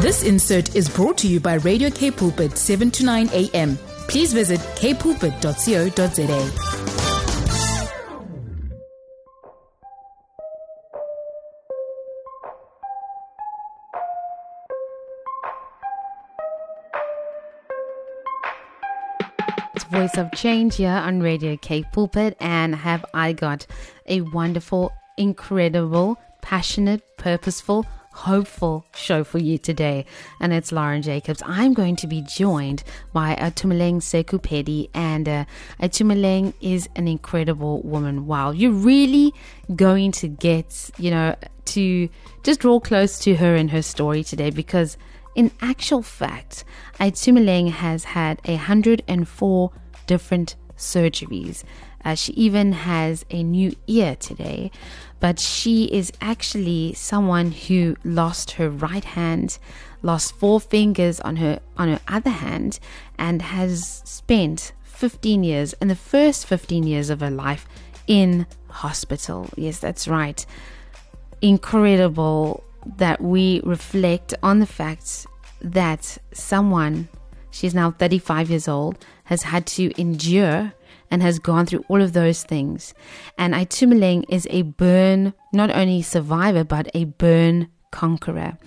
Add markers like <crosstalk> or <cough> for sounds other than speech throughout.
This insert is brought to you by Radio K Pulpit 7 to 9 a.m. Please visit kpulpit.co.za. It's Voice of Change here on Radio K Pulpit, and have I got a wonderful, incredible, passionate, purposeful, hopeful show for you today. And it's Lauren Jacobs. I'm going to be joined by Itumeleng Sekhu-Pedi, and uh, Itumeleng is an incredible woman. Wow, you're really going to get, you know, to just draw close to her and her story today because. In actual fact, Itumeleng has had 104 different surgeries. Uh, she even has a new ear today, but she is actually someone who lost her right hand, lost four fingers on her on her other hand, and has spent 15 years in the first 15 years of her life in hospital. Yes, that's right. Incredible that we reflect on the fact that someone, she's now 35 years old, has had to endure and has gone through all of those things. And Itumeleng is a burn, not only survivor, but a burn conqueror.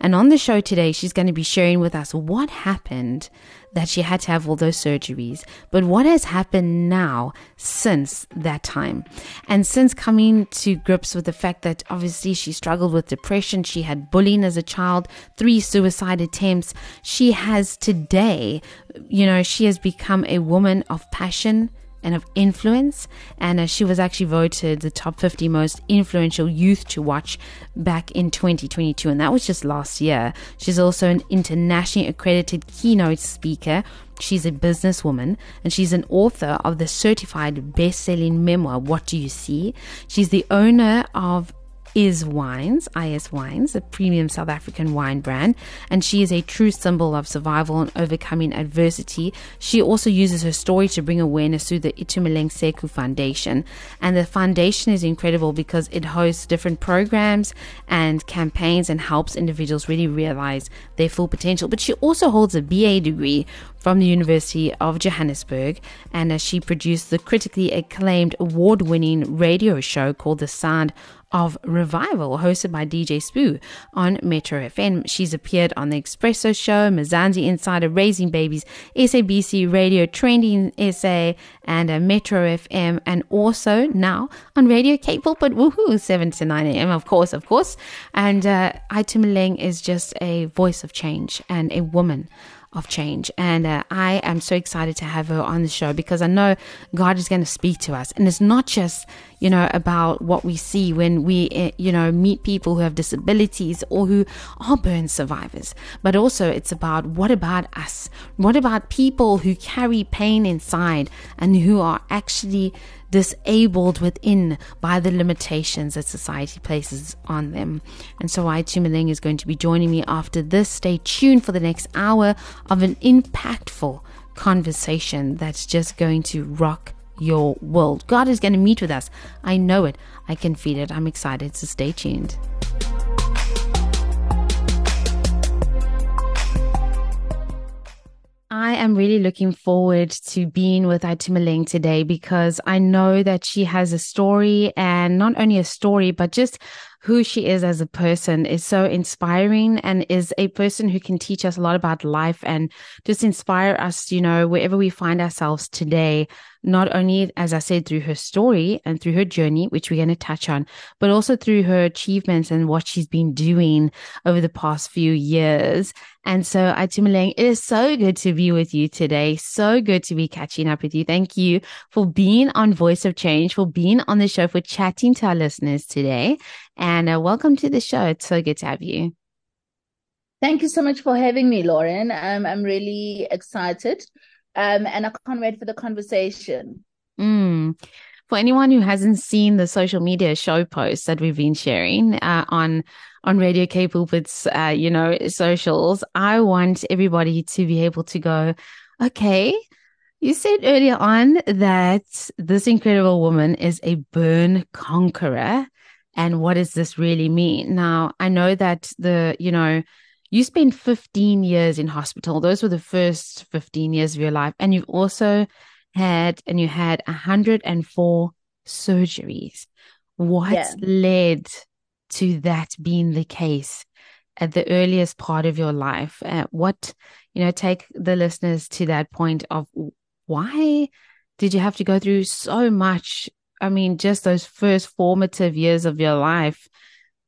And on the show today, she's going to be sharing with us what happened that she had to have all those surgeries, but what has happened now since that time. And since coming to grips with the fact that obviously she struggled with depression, she had bullying as a child, three suicide attempts, she has today, you know, she has become a woman of passion and of influence. And uh, she was actually voted the top 50 most influential youth to watch back in 2022. And that was just last year. She's also an internationally accredited keynote speaker. She's a businesswoman and she's an author of the certified best selling memoir, What Do You See? She's the owner of is Wines, IS Wines, a premium South African wine brand, and she is a true symbol of survival and overcoming adversity. She also uses her story to bring awareness through the Itumeleng Sekhu Foundation. And the foundation is incredible because it hosts different programs and campaigns and helps individuals really realize their full potential. But she also holds a BA degree from the University of Johannesburg, and as she produced the critically acclaimed award winning radio show called The Sound of Revival, hosted by DJ Sbu on Metro FM. She's appeared on The Expresso Show, Mzansi Insider, Raising Babies, SABC Radio, Trending SA, and uh, Metro FM, and also now on Radio K Pulpit, woohoo, 7 to 9 a.m., of course, of course. And uh, Itumeleng is just a voice of change and a woman of change. And uh, I am so excited to have her on the show because I know God is going to speak to us. And it's not just, you know, about what we see when we, uh, you know, meet people who have disabilities or who are burn survivors, but also it's about what about us? What about people who carry pain inside and who are actually disabled within by the limitations that society places on them. And so I Itumeleng is going to be joining me after this. Stay tuned for the next hour of an impactful conversation that's just going to rock your world. God is going to meet with us. I know it. I can feel it. I'm excited. So stay tuned. I am really looking forward to being with Itumeleng today because I know that she has a story and not only a story, but just who she is as a person is so inspiring and is a person who can teach us a lot about life and just inspire us, you know, wherever we find ourselves today not only, as I said, through her story and through her journey, which we're going to touch on, but also through her achievements and what she's been doing over the past few years. And so, Itumeleng, it is so good to be with you today. So good to be catching up with you. Thank you for being on Voice of Change, for being on the show, for chatting to our listeners today. And uh, welcome to the show. It's so good to have you. Thank you so much for having me, Lauren. Um, I'm really excited um, and I can't wait for the conversation. Mm. For anyone who hasn't seen the social media show posts that we've been sharing uh, on on Radio K Pulpit's, uh, you know, socials, I want everybody to be able to go, okay, you said earlier on that this incredible woman is a burn conqueror. And what does this really mean? Now, I know that the, you know, you spent 15 years in hospital. Those were the first 15 years of your life. And you've also had, and you had 104 surgeries. What yeah. led to that being the case at the earliest part of your life? Uh, what, you know, take the listeners to that point of why did you have to go through so much? I mean, just those first formative years of your life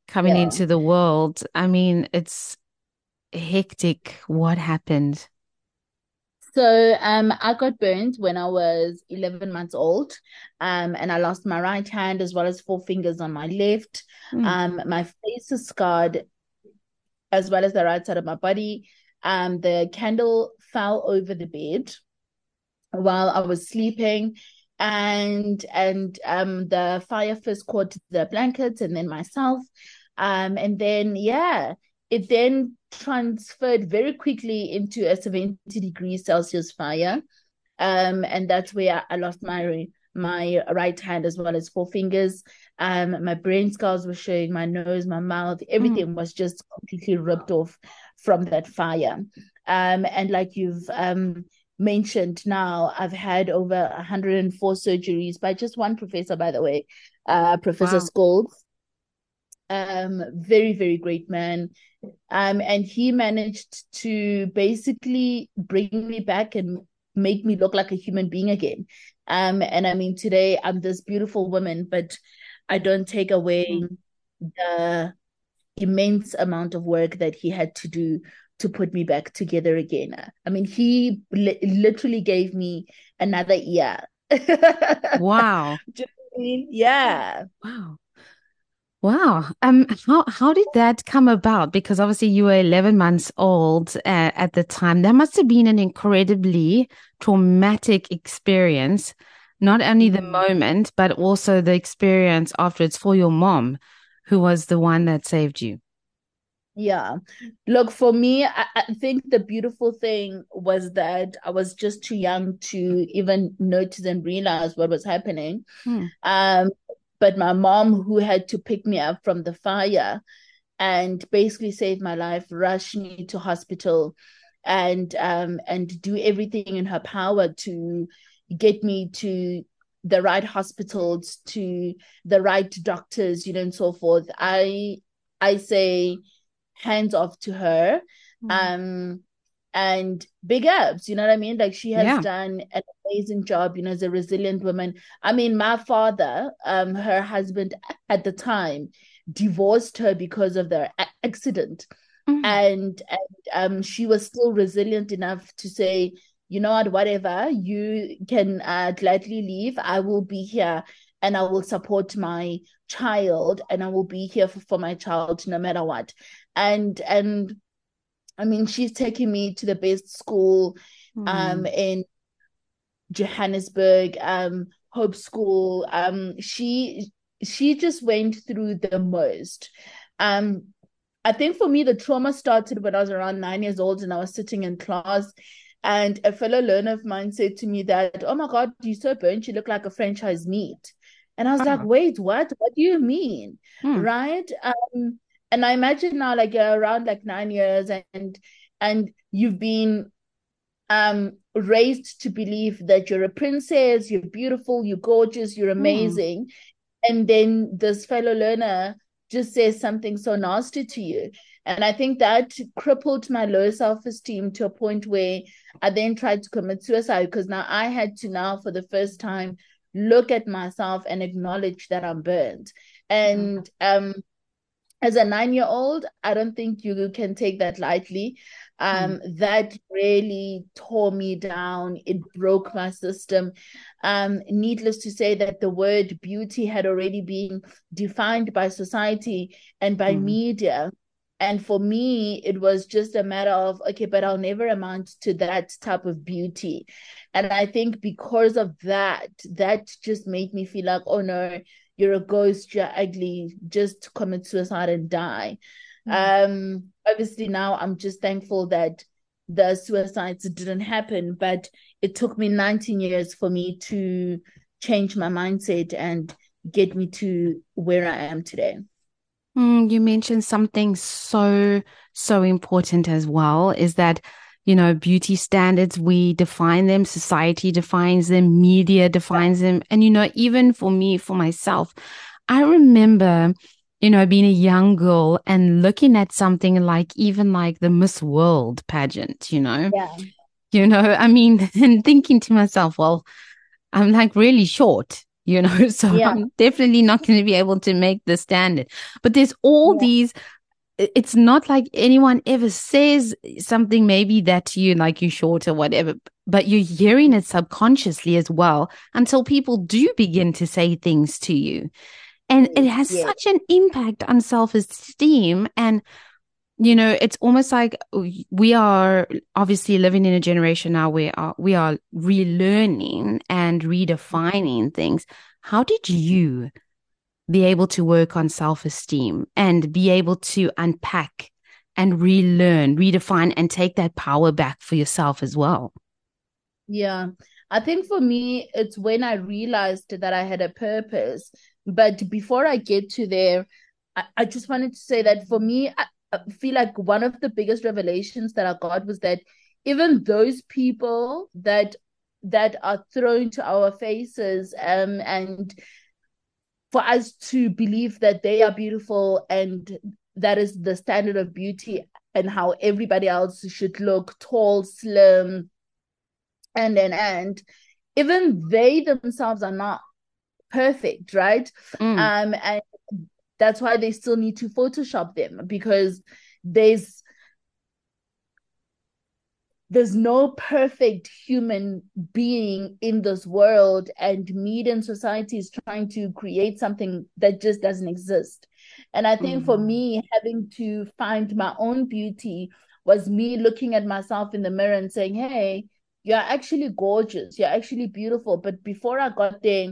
coming yeah. into the world. I mean, it's hectic. What happened? So um, I got burned when I was 11 months old, um, and I lost my right hand as well as four fingers on my left. Mm. Um, my face is scarred, as well as the right side of my body. Um, the candle fell over the bed while I was sleeping, and and um, the fire first caught the blankets and then myself, um, and then yeah, it then transferred very quickly into a 70 degrees Celsius fire. Um, and that's where I lost my my right hand as well as four fingers. Um, my brain scars were showing, my nose, my mouth, everything mm. was just completely ripped off from that fire. Um, and like you've um mentioned now, I've had over 104 surgeries by just one professor, by the way, uh, Professor wow. Scholes. Um, very, very great man. Um, and he managed to basically bring me back and make me look like a human being again. Um, and I mean, today I'm this beautiful woman, but I don't take away the immense amount of work that he had to do to put me back together again. I mean, he li- literally gave me another year. <laughs> wow. yeah. Wow. Wow. Um, how, how did that come about? Because obviously you were 11 months old uh, at the time. That must have been an incredibly traumatic experience, not only the mm. moment, but also the experience afterwards for your mom, who was the one that saved you. Yeah. Look, for me, I, I, think the beautiful thing was that I was just too young to even notice and realize what was happening. Hmm. Um, but my mom, who had to pick me up from the fire and basically save my life, rushed me to hospital and um and do everything in her power to get me to the right hospitals to the right doctors you know and so forth i i say hands off to her mm-hmm. um and big ups you know what i mean like she has yeah. done an amazing job you know as a resilient woman i mean my father um her husband at the time divorced her because of the accident mm-hmm. and and um she was still resilient enough to say you know what whatever you can uh, gladly leave i will be here and i will support my child and i will be here for, for my child no matter what and and I mean, she's taking me to the best school mm. um in Johannesburg, um, Hope School. Um, she she just went through the most. Um, I think for me the trauma started when I was around nine years old and I was sitting in class and a fellow learner of mine said to me that, oh my God, you're so burnt, you look like a franchise meat. And I was like, wait, what? What do you mean? Hmm. Right? Um, and I imagine now like you're around like nine years and and you've been um raised to believe that you're a princess, you're beautiful, you're gorgeous, you're hmm. amazing. Mm. And then this fellow learner just says something so nasty to you. And I think that crippled my low self esteem to a point where I then tried to commit suicide because now I had to now for the first time look at myself and acknowledge that I'm burnt. And um as a nine year old, I don't think you can take that lightly. Um, mm. That really tore me down. It broke my system. Um, needless to say, that the word beauty had already been defined by society and by mm. media. And for me, it was just a matter of, okay, but I'll never amount to that type of beauty. And I think because of that, that just made me feel like, oh no, you're a ghost, you're ugly, just commit suicide and die. Mm. Um, obviously now I'm just thankful that the suicides didn't happen, but it took me 19 years for me to change my mindset and get me to where I am today. Mm, you mentioned something so, so important as well is that, you know, beauty standards, we define them, society defines them, media defines them. And, you know, even for me, for myself, I remember, you know, being a young girl and looking at something like even like the Miss World pageant, you know? Yeah. You know, I mean, <laughs> and thinking to myself, well, I'm like really short you know <laughs> so yeah. i'm definitely not going to be able to make the standard but there's all yeah. these it's not like anyone ever says something maybe that you like you short or whatever but you're hearing it subconsciously as well until people do begin to say things to you. And it has yeah. such an impact on self-esteem and you know it's almost like we are obviously living in a generation now where uh, we are relearning and redefining things. How did you be able to work on self-esteem and be able to unpack and relearn redefine and take that power back for yourself as well. Yeah. I think for me it's when i realized that i had a purpose but before i get to there I, I just wanted to say that for me I, feel like one of the biggest revelations that I got was that even those people that that are thrown to our faces um and for us to believe that they are beautiful and that is the standard of beauty and how everybody else should look tall slim and and and even they themselves are not perfect right mm. um and that's why they still need to Photoshop them because there's there's no perfect human being in this world and media and society is trying to create something that just doesn't exist. And i think mm-hmm. for me having to find my own beauty was me looking at myself in the mirror and saying hey you're actually gorgeous. You're actually beautiful. But before i got there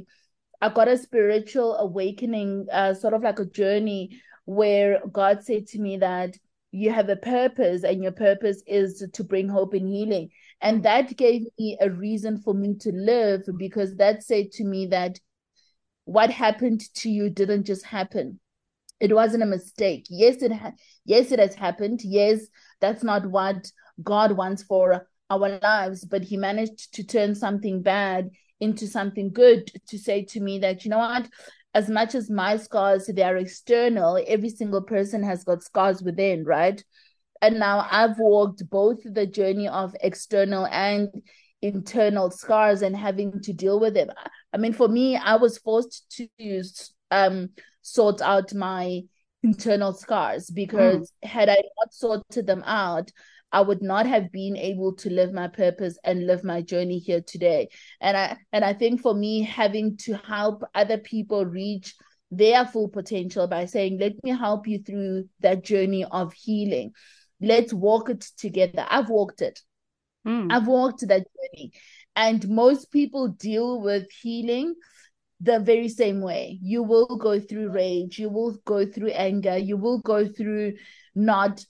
I got a spiritual awakening, uh, sort of like a journey where God said to me that you have a purpose and your purpose is to bring hope and healing. And mm. that gave me a reason for me to live because that said to me that what happened to you didn't just happen. It wasn't a mistake. Yes, it ha- yes it has happened. Yes, that's not what God wants for our lives, but He managed to turn something bad into something good to say to me that you know what as much as my scars they are external every single person has got scars within right and now i've walked both the journey of external and internal scars and having to deal with them i mean for me i was forced to um sort out my internal scars because mm. had i not sorted them out I would not have been able to live my purpose and live my journey here today. And I and I think for me having to help other people reach their full potential by saying, let me help you through that journey of healing. Let's walk it together. I've walked it. Mm. I've walked that journey. And most people deal with healing the very same way. You will go through rage, you will go through anger, you will go through not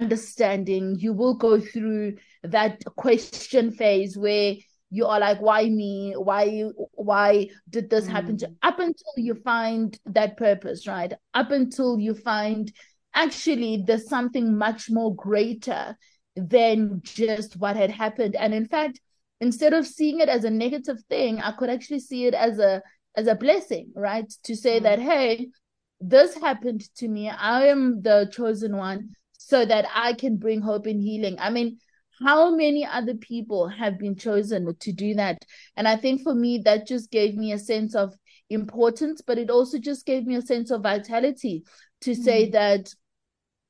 understanding you will go through that question phase where you are like why me why why did this mm. happen to mm. up until you find that purpose right up until you find actually there's something much more greater than just what had happened and in fact instead of seeing it as a negative thing i could actually see it as a as a blessing right to say mm. that hey this happened to me i am the chosen one so that I can bring hope and healing. I mean, how many other people have been chosen to do that? And I think for me, that just gave me a sense of importance, but it also just gave me a sense of vitality to say mm. that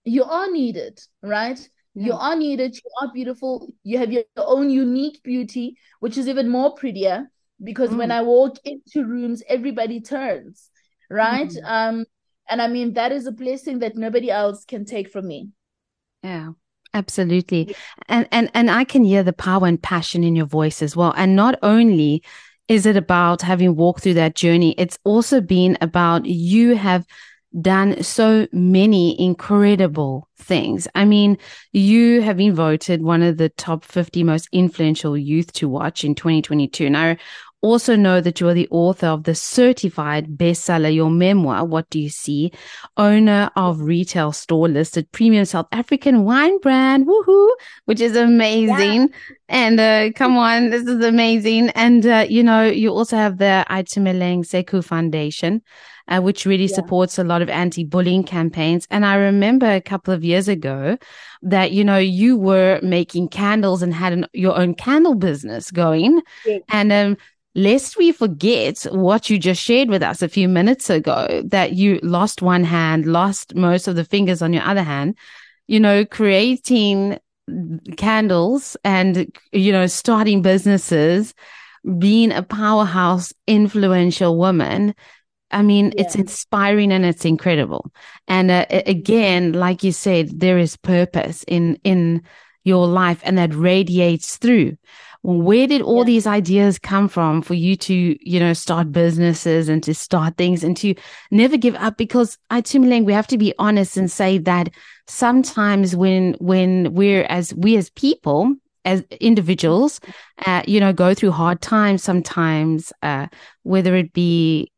you are needed, right? Yeah. You are needed, you are beautiful, you have your own unique beauty, which is even more prettier because mm. when I walk into rooms, everybody turns, right? Mm. Um, and I mean, that is a blessing that nobody else can take from me. Yeah. Absolutely. And and and I can hear the power and passion in your voice as well. And not only is it about having walked through that journey, it's also been about you have done so many incredible things. I mean, you have been voted one of the top 50 most influential youth to watch in 2022. And I also know that you're the author of the certified bestseller, your memoir, What Do You See? Owner of retail store listed premium South African wine brand, woohoo, which is amazing. Yeah. And uh, come <laughs> on, this is amazing. And, uh, you know, you also have the Itumeleng Sekhu Foundation. Uh, which really yeah. supports a lot of anti-bullying campaigns. And I remember a couple of years ago that, you know, you were making candles and had an, your own candle business going. Yeah. And, um, lest we forget what you just shared with us a few minutes ago that you lost one hand, lost most of the fingers on your other hand, you know, creating candles and, you know, starting businesses, being a powerhouse, influential woman. I mean, yeah. it's inspiring and it's incredible. And uh, again, like you said, there is purpose in, in your life and that radiates through where did all yeah. these ideas come from for you to, you know, start businesses and to start things and to never give up? Because I, Itumeleng, we have to be honest and say that sometimes when, when we're as, we as people, as individuals, uh, you know, go through hard times sometimes, uh, whether it be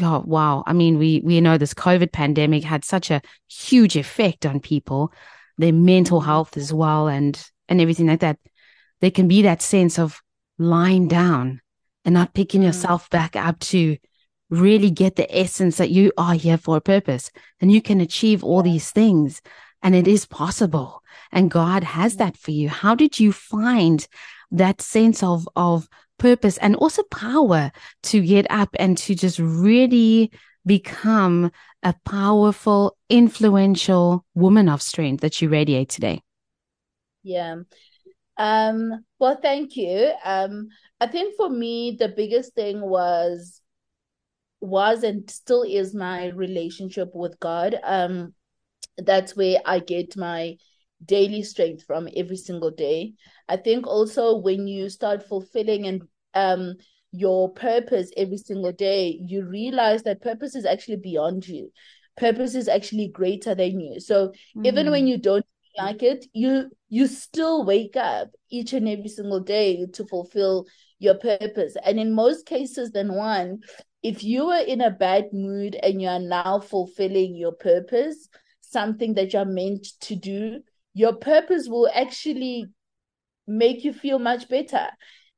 oh, wow. I mean, we, we know this COVID pandemic had such a huge effect on people, their mental mm-hmm. health as well, and, and everything like that there can be that sense of lying down and not picking mm. yourself back up to really get the essence that you are here for a purpose and you can achieve all these things and it is possible and God has that for you. How did you find that sense of, of purpose and also power to get up and to just really become a powerful, influential woman of strength that you radiate today? Yeah. Um, well, thank you. Um, I think for me, the biggest thing was was and still is my relationship with God. Um, that's where I get my daily strength from every single day. I think also when you start fulfilling and um your purpose every single day, you realize that purpose is actually beyond you. Purpose is actually greater than you. So mm. even when you don't like it, you you still wake up each and every single day to fulfill your purpose. And in most cases than one, if you are in a bad mood and you are now fulfilling your purpose, something that you're meant to do, your purpose will actually make you feel much better.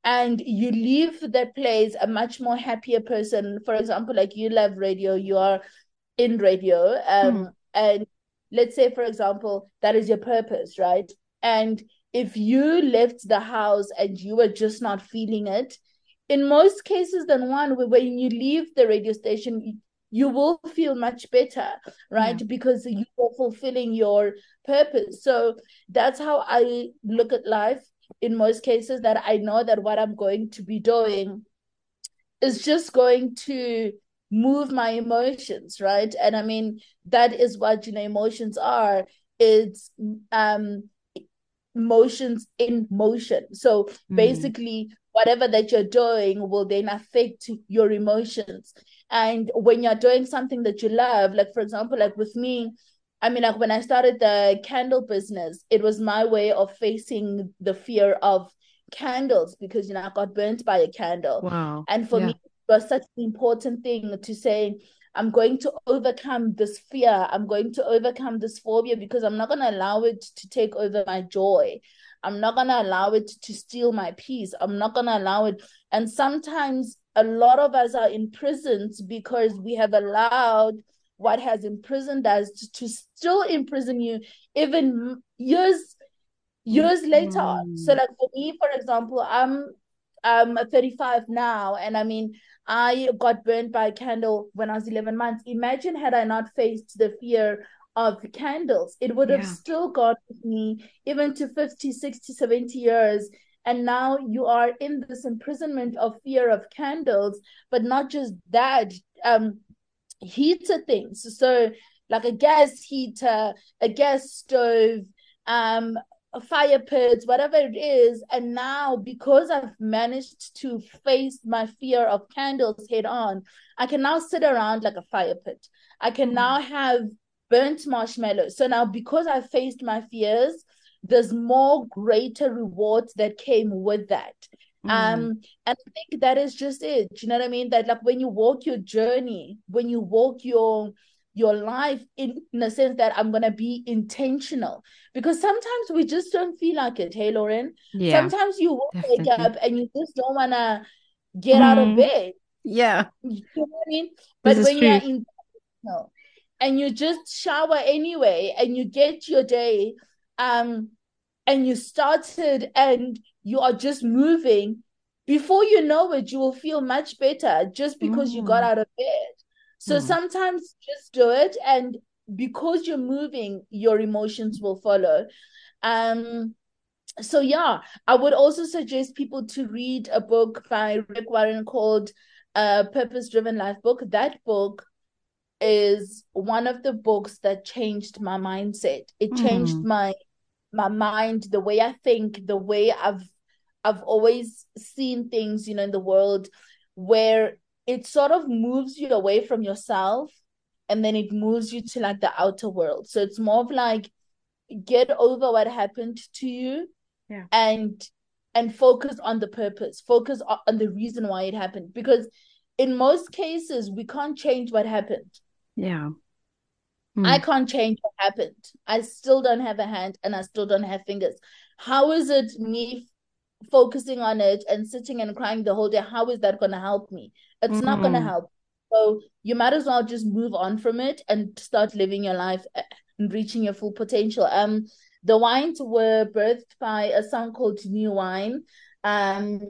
And you leave that place a much more happier person. For example, like you love radio, you are in radio, um, hmm. and let's say for example that is your purpose right and if you left the house and you were just not feeling it in most cases than one when you leave the radio station you will feel much better right? Yeah. because you are fulfilling your purpose. So that's how i look at life in most cases that i know that what i'm going to be doing is just going to move my emotions right? And i mean that is what you know emotions are. It's um emotions in motion so mm-hmm. basically whatever that you're doing will then affect your emotions and when you're doing something that you love like for example like with me I mean, like when I started the candle business, it was my way of facing the fear of candles because you know I got burnt by a candle. Wow. And for yeah. me, it was such an important thing to say i'm going to overcome this fear. I'm going to overcome this phobia because i'm not going to allow it to take over my joy. I'm not going to allow it to steal my peace. I'm not going to allow it. And sometimes a lot of us are imprisoned because we have allowed what has imprisoned us to, to still imprison you even years years later. Mm. so like for me for example i'm I'm 35 now, and I mean, I got burned by a candle when I was 11 months. Imagine had I not faced the fear of candles, it would have yeah. still got me even to 50, 60, 70 years. And now you are in this imprisonment of fear of candles, but not just that, um, heater things. So, like a gas heater, a gas stove, um, fire pits, whatever it is. And now, because I've managed to face my fear of candles head on, I can now sit around like a fire pit. I can mm. now have burnt marshmallows. So now, because I faced my fears, there's more greater rewards that came with that. Mm. Um, and I think that is just it. You know what I mean? That like when you walk your journey, when you walk your your life in, in a sense that I'm gonna be intentional because sometimes we just don't feel like it. Hey, Lauren. Yeah. Sometimes you wake up and you just don't wanna get mm. out of mm-hmm. bed. Yeah. You know what I mean? But when you're intentional and you just shower anyway and you get your day um and you started and you are just moving before you know it you will feel much better just because mm. you got mm. out of bed so mm. sometimes just do it and because you're moving your emotions will follow um so yeah i would also suggest people to read a book by rick warren called uh purpose driven life book that book is one of the books that changed my mindset. It changed mm. my my mind, the way I think, the way I've I've always seen things, you know, in the world where it sort of moves you away from yourself and then it moves you to like the outer world. So it's more of like get over what happened to you yeah. and and focus on the purpose, focus on the reason why it happened because in most cases we can't change what happened yeah. Mm. I can't change what happened. I still don't have a hand and I still don't have fingers. How is it me focusing on it and sitting and crying the whole day? How is that going to help me? It's mm. not going to help. So you might as well just move on from it and start living your life and reaching your full potential. Um, the wines were birthed by a song called New Wine. Um,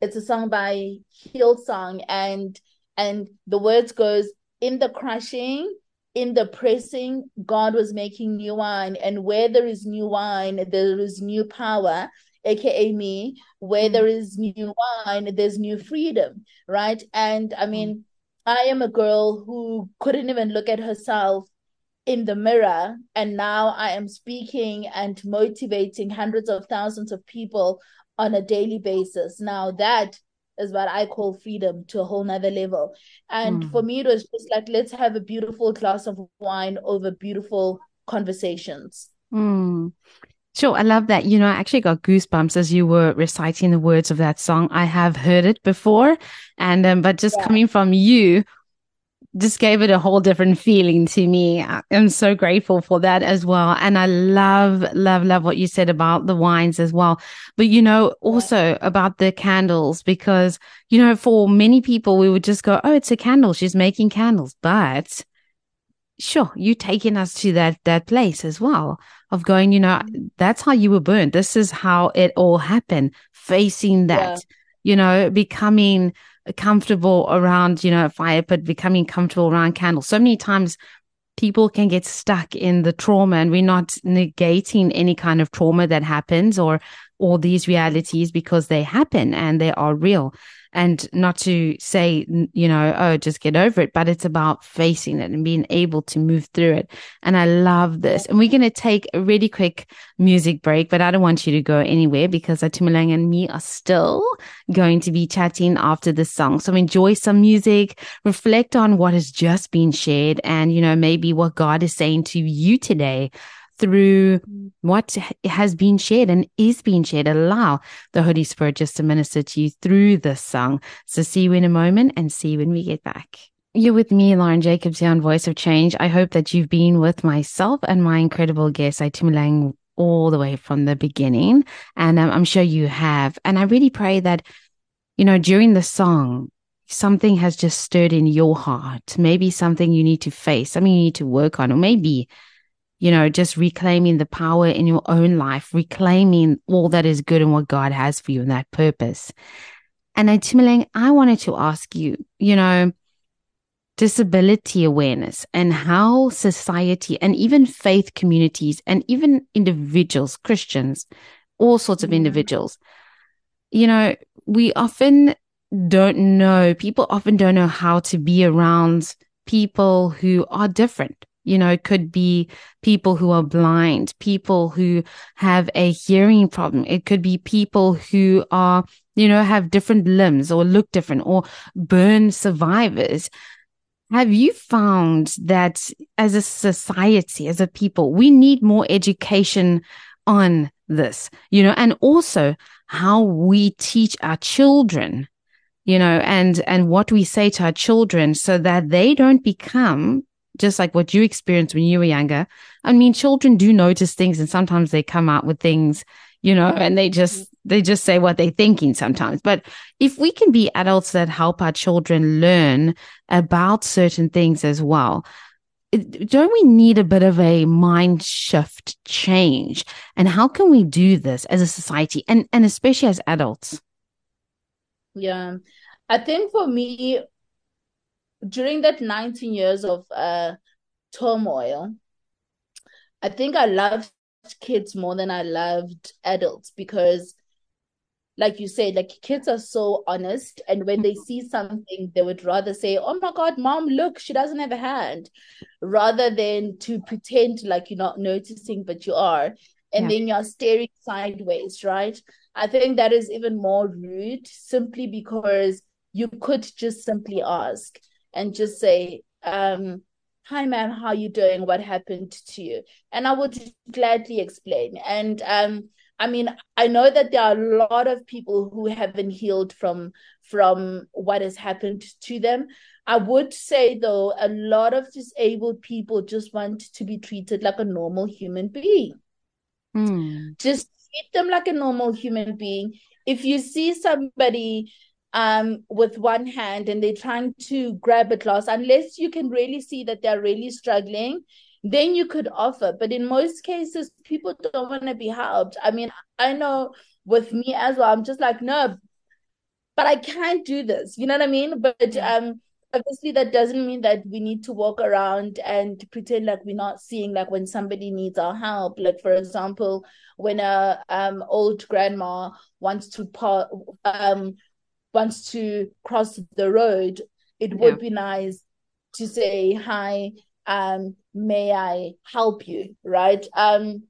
it's a song by Hillsong, and and the words goes in the crushing, in the pressing, God was making new wine. And where there is new wine, there is new power, aka me. Where there is new wine, there's new freedom, right? And I mean, I am a girl who couldn't even look at herself in the mirror. And now I am speaking and motivating hundreds of thousands of people on a daily basis. Now, that is what I call freedom to a whole nother level. And mm. for me, it was just like, let's have a beautiful glass of wine over beautiful conversations. Mm. Sure, I love that. You know, I actually got goosebumps as you were reciting the words of that song. I have heard it before, and um, but just yeah. coming from you, just gave it a whole different feeling to me. I'm so grateful for that as well. And I love, love, love what you said about the wines as well. But, you know, also about the candles, because, you know, for many people, we would just go, Oh, it's a candle. She's making candles. But sure, you taking us to that, that place as well of going, you know, mm-hmm. that's how you were burned. This is how it all happened, facing that, yeah. you know, becoming comfortable around, you know, a fire pit, becoming comfortable around candles. So many times people can get stuck in the trauma and we're not negating any kind of trauma that happens or all these realities because they happen and they are real and not to say, you know, oh, just get over it, but it's about facing it and being able to move through it. And I love this. And we're going to take a really quick music break, but I don't want you to go anywhere because Itumeleng and me are still going to be chatting after the song. So enjoy some music, reflect on what has just been shared and, you know, maybe what God is saying to you today through what has been shared and is being shared. Allow the Holy Spirit just to minister to you through this song. So see you in a moment and see you when we get back. You're with me, Lauren Jacobs, here on Voice of Change. I hope that you've been with myself and my incredible guest, Itumeleng, all the way from the beginning. And um, I'm sure you have. And I really pray that, you know, during the song, something has just stirred in your heart. Maybe something you need to face, something you need to work on, or maybe you know, just reclaiming the power in your own life, reclaiming all that is good and what God has for you and that purpose. And then, Itumeleng, I wanted to ask you, you know, disability awareness and how society and even faith communities and even individuals, Christians, all sorts of individuals, you know, we often don't know, people often don't know how to be around people who are different you know, it could be people who are blind, people who have a hearing problem. It could be people who are, you know, have different limbs or look different or burn survivors. Have you found that as a society, as a people, we need more education on this, you know, and also how we teach our children, you know, and, and what we say to our children so that they don't become just like what you experienced when you were younger. I mean, children do notice things and sometimes they come out with things, you know, and they just, mm-hmm. they just say what they're thinking sometimes. But if we can be adults that help our children learn about certain things as well, don't we need a bit of a mind shift change? And how can we do this as a society and, and especially as adults? Yeah. I think for me, during that 19 years of uh, turmoil, I think I loved kids more than I loved adults because like you said, like kids are so honest, and when they see something, they would rather say, "Oh my God, mom, look, she doesn't have a hand," rather than to pretend like you're not noticing, but you are, and yeah. then you're staring sideways, right? I think that is even more rude, simply because you could just simply ask and just say, um, "Hi, ma'am, how are you doing? What happened to you?" And I would gladly explain. And um, I mean, I know that there are a lot of people who haven't healed from from what has happened to them. I would say though, a lot of disabled people just want to be treated like a normal human being. Mm. Just treat them like a normal human being. If you see somebody um, with one hand and they're trying to grab a glass, unless you can really see that they're really struggling, then you could offer. But in most cases, people don't want to be helped. I mean, I know with me as well, I'm just like, no, but I can't do this. You know what I mean? But um obviously that doesn't mean that we need to walk around and pretend like we're not seeing like when somebody needs our help. Like for example, when a um old grandma wants to um wants to cross the road, it yeah. would be nice to say hi um may i help you right um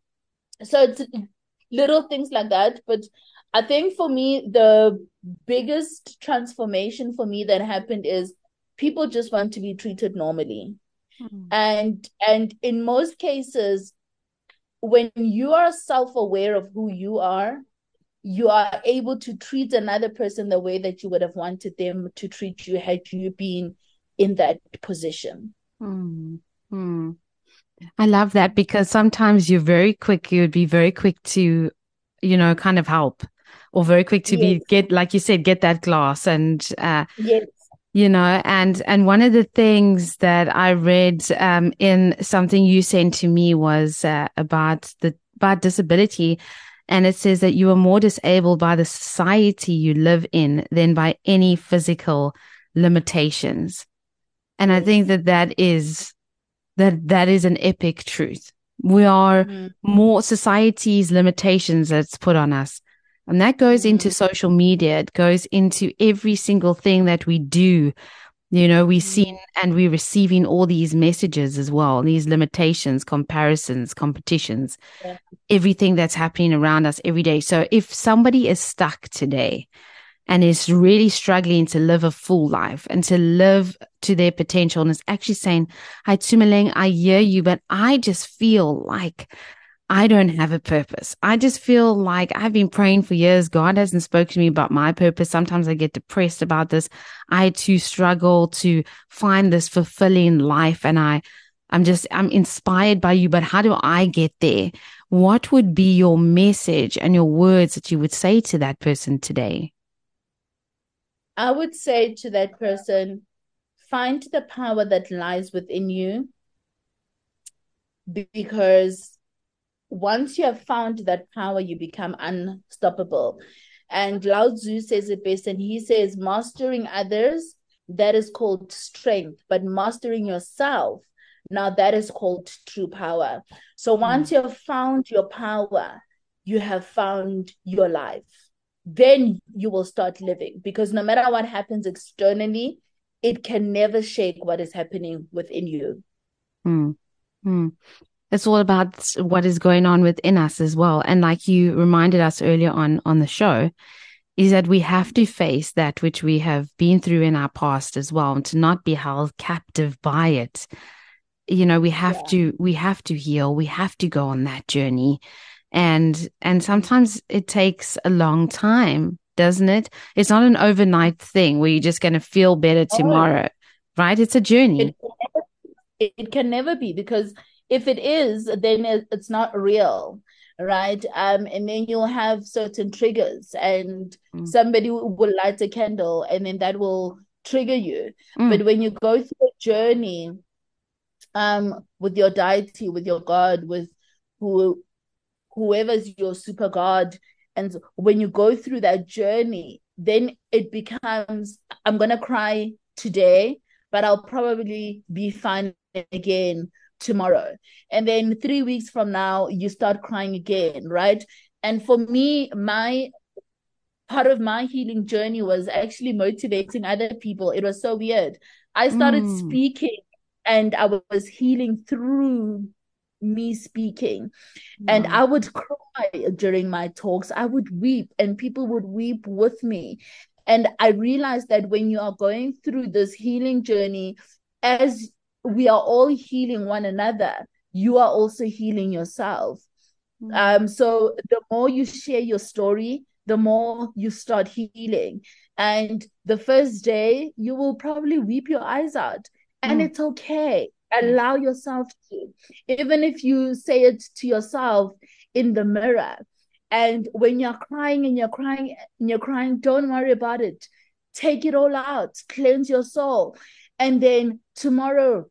so it's little things like that but i think for me the biggest transformation for me that happened is people just want to be treated normally mm-hmm. and and in most cases when you are self-aware of who you are you are able to treat another person the way that you would have wanted them to treat you had you been in that position mm. Hmm. I love that because sometimes you're very quick. You would be very quick to, you know, kind of help, or very quick to yes. be get, like you said, get that glass and, uh, yes. you know, and and one of the things that I read um, in something you sent to me was uh, about the about disability, and it says that you are more disabled by the society you live in than by any physical limitations, and I think that that is that that is an epic truth. We are mm. more society's limitations that's put on us. And that goes into social media. It goes into every single thing that we do. You know, we see mm. and we're receiving all these messages as well, these limitations, comparisons, competitions, yeah. everything that's happening around us every day. So if somebody is stuck today and is really struggling to live a full life and to live to their potential and is actually saying, Hi, Tumeleng, I hear you, but I just feel like I don't have a purpose. I just feel like I've been praying for years. God hasn't spoken to me about my purpose. Sometimes I get depressed about this. I too struggle to find this fulfilling life. And I, I'm just, I'm inspired by you, but how do I get there? What would be your message and your words that you would say to that person today? I would say to that person, find the power that lies within you. Because once you have found that power, you become unstoppable. And Lao Tzu says it best, and he says, mastering others, that is called strength, but mastering yourself, now that is called true power. So once mm. you have found your power, you have found your life then you will start living because no matter what happens externally, it can never shake what is happening within you. Hmm. Hmm. It's all about what is going on within us as well. And like you reminded us earlier on on the show, is that we have to face that which we have been through in our past as well, and to not be held captive by it. You know, we have yeah. to we have to heal. We have to go on that journey and and sometimes it takes a long time doesn't it it's not an overnight thing where you're just going to feel better tomorrow oh. right it's a journey it can, never, it can never be because if it is then it's not real right um and then you'll have certain triggers and mm. somebody will light a candle and then that will trigger you mm. but when you go through a journey um with your deity with your god with who whoever's your super god and when you go through that journey then it becomes i'm gonna cry today but i'll probably be fine again tomorrow and then 3 weeks from now you start crying again right and for me my part of my healing journey was actually motivating other people it was so weird i started mm. speaking and I was healing through me speaking. Wow. And I would cry during my talks. I would weep, and people would weep with me. And I realized that when you are going through this healing journey, as we are all healing one another, you are also healing yourself. Mm. Um, so the more you share your story, the more you start healing. And the first day, you will probably weep your eyes out. And mm. it's okay. Allow yourself to. Even if you say it to yourself in the mirror. And when you're crying and you're crying and you're crying don't worry about it. Take it all out. Cleanse your soul. And then tomorrow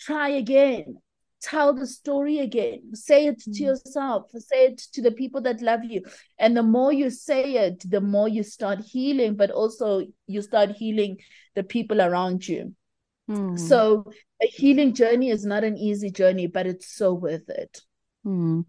try again tell the story again say it mm. to yourself say it to the people that love you and the more you say it the more you start healing but also you start healing the people around you Mm. So a healing journey is not an easy journey, but it's so worth it. Mm.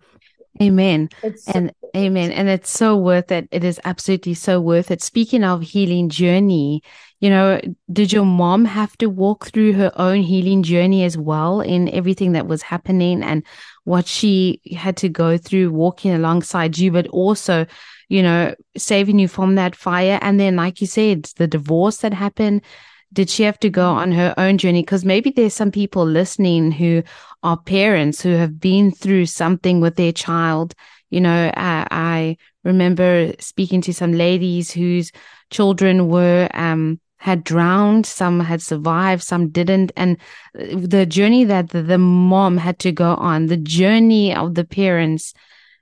Amen. It's and so amen. And it's so worth it. It is absolutely so worth it. Speaking of healing journey, you know, did your mom have to walk through her own healing journey as well in everything that was happening and what she had to go through walking alongside you, but also, you know, saving you from that fire? And then, like you said, the divorce that happened did she have to go on her own journey? Because maybe there's some people listening who are parents who have been through something with their child. You know, I, I remember speaking to some ladies whose children were, um, had drowned, some had survived, some didn't. And the journey that the, mom had to go on, the journey of the parents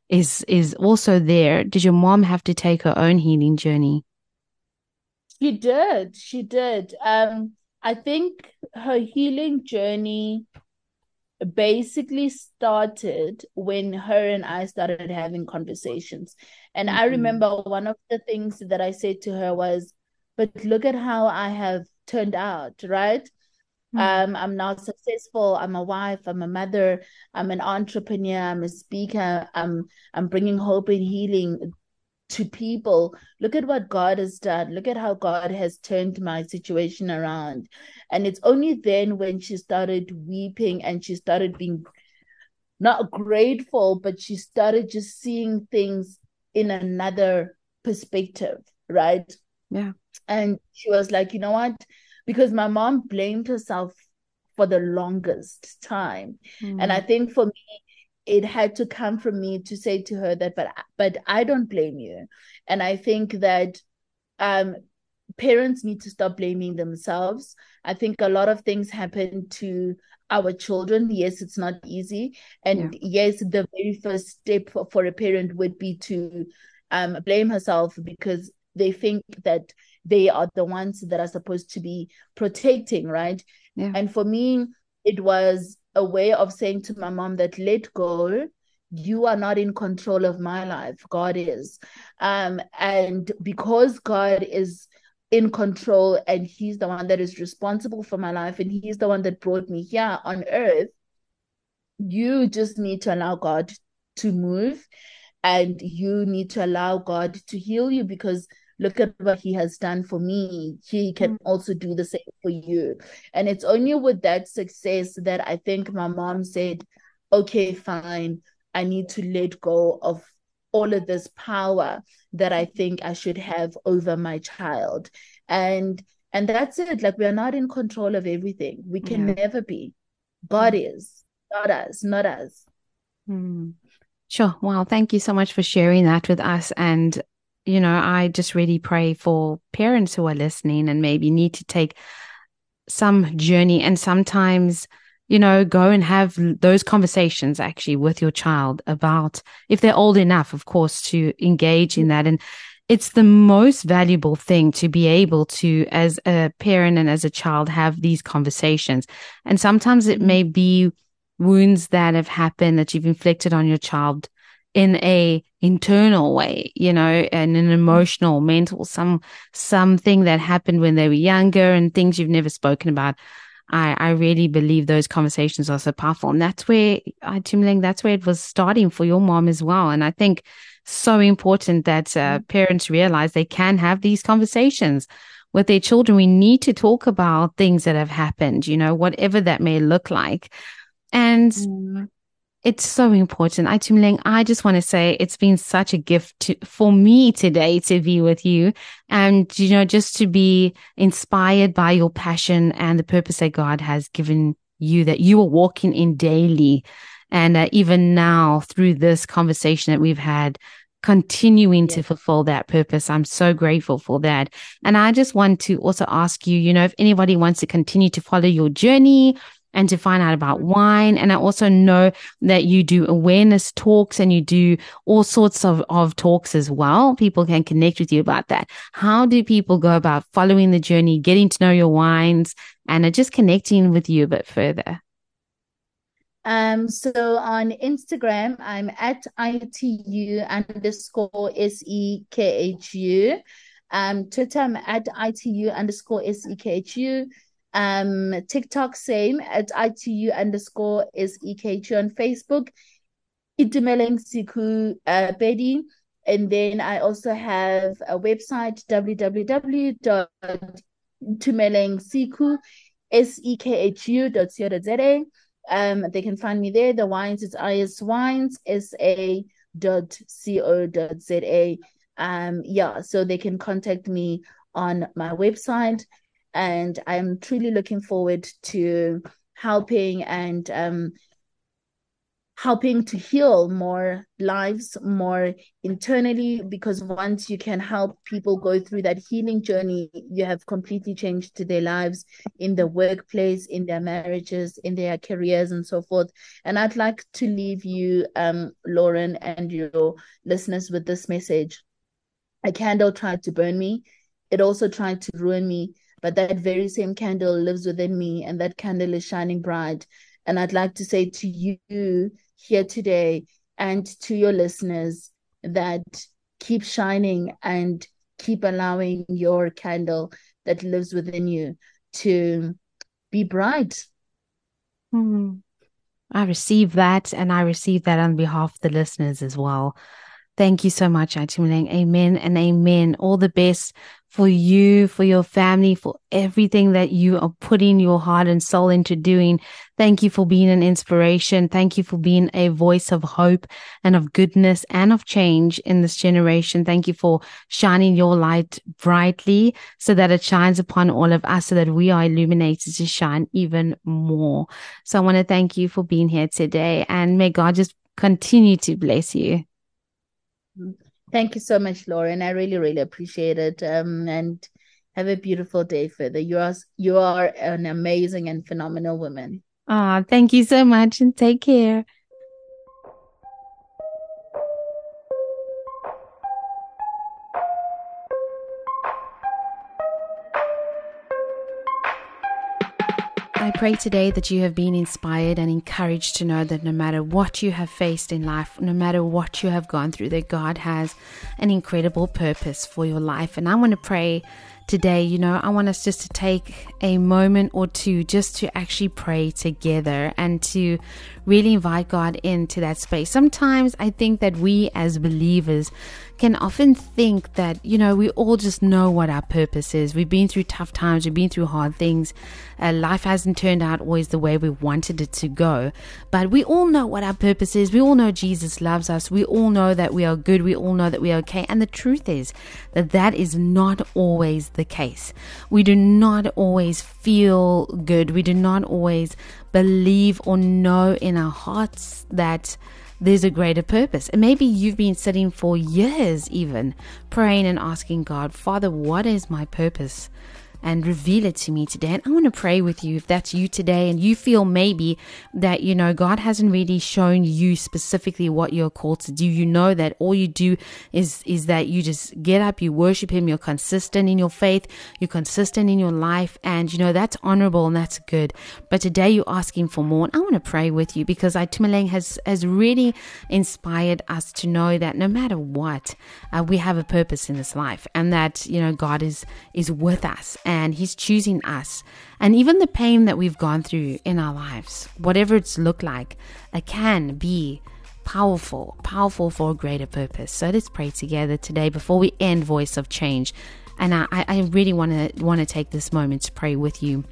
is, is also there. Did your mom have to take her own healing journey? She did. She did. Um, I think her healing journey basically started when her and I started having conversations. And mm-hmm. I remember one of the things that I said to her was, but look at how I have turned out, right? Mm-hmm. Um, I'm now successful. I'm a wife. I'm a mother. I'm an entrepreneur. I'm a speaker. I'm I'm bringing hope and healing to people look at what god has done look at how god has turned my situation around and it's only then when she started weeping and she started being not grateful but she started just seeing things in another perspective right yeah. And she was like you know what? Because my mom blamed herself for the longest time. Mm. and i think for me it had to come from me to say to her that but but I don't blame you. And I think that um parents need to stop blaming themselves. I think a lot of things happen to our children. Yes it's not easy. And yeah. yes the very first step for, for a parent would be to um blame herself because they think that they are the ones that are supposed to be protecting right? Yeah. and for me it was a way of saying to my mom that let go. You are not in control of my life. God is. Um and because god is in control and he's the one that is responsible for my life and he's the one that brought me here on earth you just need to allow god to move and you need to allow god to heal you because look at what he has done for me he can mm-hmm. also do the same for you and it's only with that success that i think my mom said okay fine i need to let go of all of this power that i think i should have over my child and and that's it like we are not in control of everything we can yeah. never be god mm-hmm. is not us not us mm. Sure. Wow. thank you so much for sharing that with us. And, you know, I just really pray for parents who are listening and maybe need to take some journey and sometimes you know, go and have those conversations actually with your child about if they're old enough, of course, to engage in that. And it's the most valuable thing to be able to, as a parent and as a child, have these conversations. And sometimes it mm-hmm. may be wounds that have happened that you've inflicted on your child in a internal way, you know, and an emotional, mental, some, something that happened when they were younger and things you've never spoken about. I, I really believe those conversations are so powerful. And that's where, Itumeleng, that's where it was starting for your mom as well. And I think so important that uh, mm-hmm. parents realize they can have these conversations with their children. We need to talk about things that have happened, you know, whatever that may look like. And mm it's so important. Itumeleng, I just want to say it's been such a gift to, for me today to be with you and, you know, just to be inspired by your passion and the purpose that God has given you that you are walking in daily. And uh, even now through this conversation that we've had, continuing yes. to fulfill that purpose. I'm so grateful for that. And I just want to also ask you, you know, if anybody wants to continue to follow your journey and to find out about wine. And I also know that you do awareness talks and you do all sorts of, of talks as well. People can connect with you about that. How do people go about following the journey, getting to know your wines and just connecting with you a bit further? Um, so on Instagram, I'm at ITU underscore S E K H U. Um, Twitter, I'm at ITU underscore S E K H U. Um, TikTok, same at ITU underscore SEKH on Facebook. Itumeleng Sekhu uh, Pedi. And then I also have a website, www.tumelengsekhu, S-E-K-H-U.co.za. Um, they can find me there. The wines is IS Wines, S-A dot co.za. Um, yeah, so they can contact me on my website and I'm truly looking forward to helping and um, helping to heal more lives more internally because once you can help people go through that healing journey you have completely changed their lives in the workplace in their marriages in their careers and so forth. And i'd like to leave you um lauren and your listeners with this message. A candle tried to burn me. It also tried to ruin me but that very same candle lives within me and that candle is shining bright and i'd like to say to you here today and to your listeners that keep shining and keep allowing your candle that lives within you to be bright mm. i receive that and i receive that on behalf of the listeners as well Thank you so much, Itumeleng. Amen and amen. All the best for you, for your family, for everything that you are putting your heart and soul into doing. Thank you for being an inspiration. Thank you for being a voice of hope and of goodness and of change in this generation. Thank you for shining your light brightly so that it shines upon all of us so that we are illuminated to shine even more. So I want to thank you for being here today and may God just continue to bless you. Thank you so much, Lauren. I really, really appreciate it. Um, and have a beautiful day further. You are you are an amazing and phenomenal woman. Ah, thank you so much and take care. Pray today that you have been inspired and encouraged to know that no matter what you have faced in life, no matter what you have gone through, that God has an incredible purpose for your life. And I want to pray today, you know, I want us just to take a moment or two just to actually pray together and to really invite God into that space. Sometimes I think that we as believers can often think that, you know, we all just know what our purpose is. We've been through tough times, we've been through hard things. Uh, life hasn't turned out always the way we wanted it to go. But we all know what our purpose is. We all know Jesus loves us. We all know that we are good. We all know that we are okay. And the truth is that that is not always the case. We do not always feel good. We do not always believe or know in our hearts that there's a greater purpose. And maybe you've been sitting for years, even praying and asking God, Father, what is my purpose? And reveal it to me today. And I want to pray with you if that's you today and you feel maybe that, you know, God hasn't really shown you specifically what you're called to do. You know that all you do is, is that you just get up, you worship Him, you're consistent in your faith, you're consistent in your life. And, you know, that's honorable and that's good. But today you're asking for more. And I want to pray with you because Itumeleng has, has really inspired us to know that no matter what, uh, we have a purpose in this life and that, you know, God is, is with us. And and He's choosing us. And even the pain that we've gone through in our lives, whatever it's looked like, it can be powerful, powerful for a greater purpose. So let's pray together today before we end Voice of Change. And I, I really want to want to take this moment to pray with you.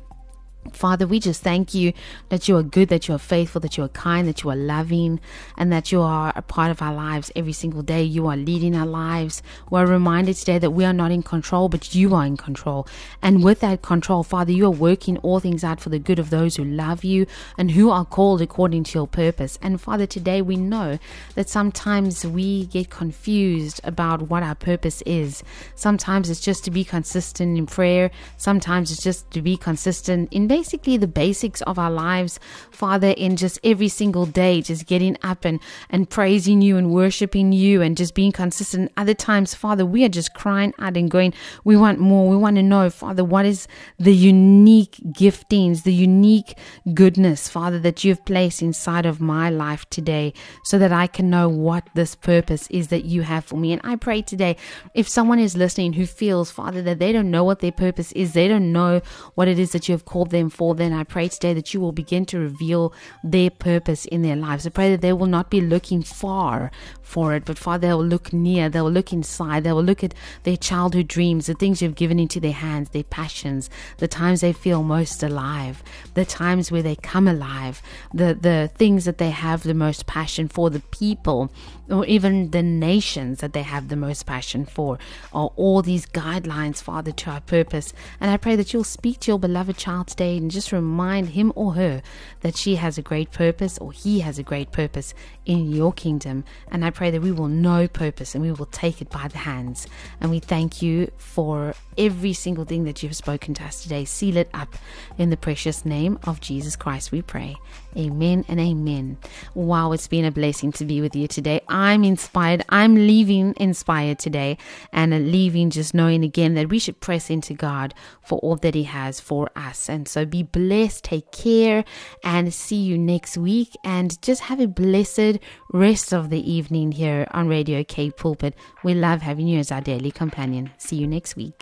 Father, we just thank you that you are good, that you are faithful, that you are kind, that you are loving, and that you are a part of our lives every single day. You are leading our lives. We're reminded today that we are not in control, but you are in control. And with that control, Father, you are working all things out for the good of those who love you and who are called according to your purpose. And Father, today we know that sometimes we get confused about what our purpose is. Sometimes it's just to be consistent in prayer. Sometimes it's just to be consistent in basically the basics of our lives, Father, in just every single day, just getting up and, and praising you and worshiping you and just being consistent. Other times, Father, we are just crying out and going, we want more. We want to know, Father, what is the unique giftings, the unique goodness, Father, that you've placed inside of my life today so that I can know what this purpose is that you have for me. And I pray today, if someone is listening who feels, Father, that they don't know what their purpose is, they don't know what it is that you have called them them for, then I pray today that you will begin to reveal their purpose in their lives. I pray that they will not be looking far for it, but Father, they will look near, they will look inside, they will look at their childhood dreams, the things you've given into their hands, their passions, the times they feel most alive, the times where they come alive, the, the things that they have the most passion for, the people or even the nations that they have the most passion for, are all these guidelines, Father, to our purpose. And I pray that you'll speak to your beloved child today and just remind him or her that she has a great purpose or he has a great purpose in your kingdom. And I pray that we will know purpose and we will take it by the hands. And we thank you for every single thing that you've spoken to us today. Seal it up in the precious name of Jesus Christ, we pray. Amen and amen. Wow, it's been a blessing to be with you today. I'm inspired. I'm leaving inspired today and leaving just knowing again that we should press into God for all that He has for us. And so be blessed, take care, and see you next week. And just have a blessed rest of the evening here on Radio K Pulpit. We love having you as our daily companion. See you next week.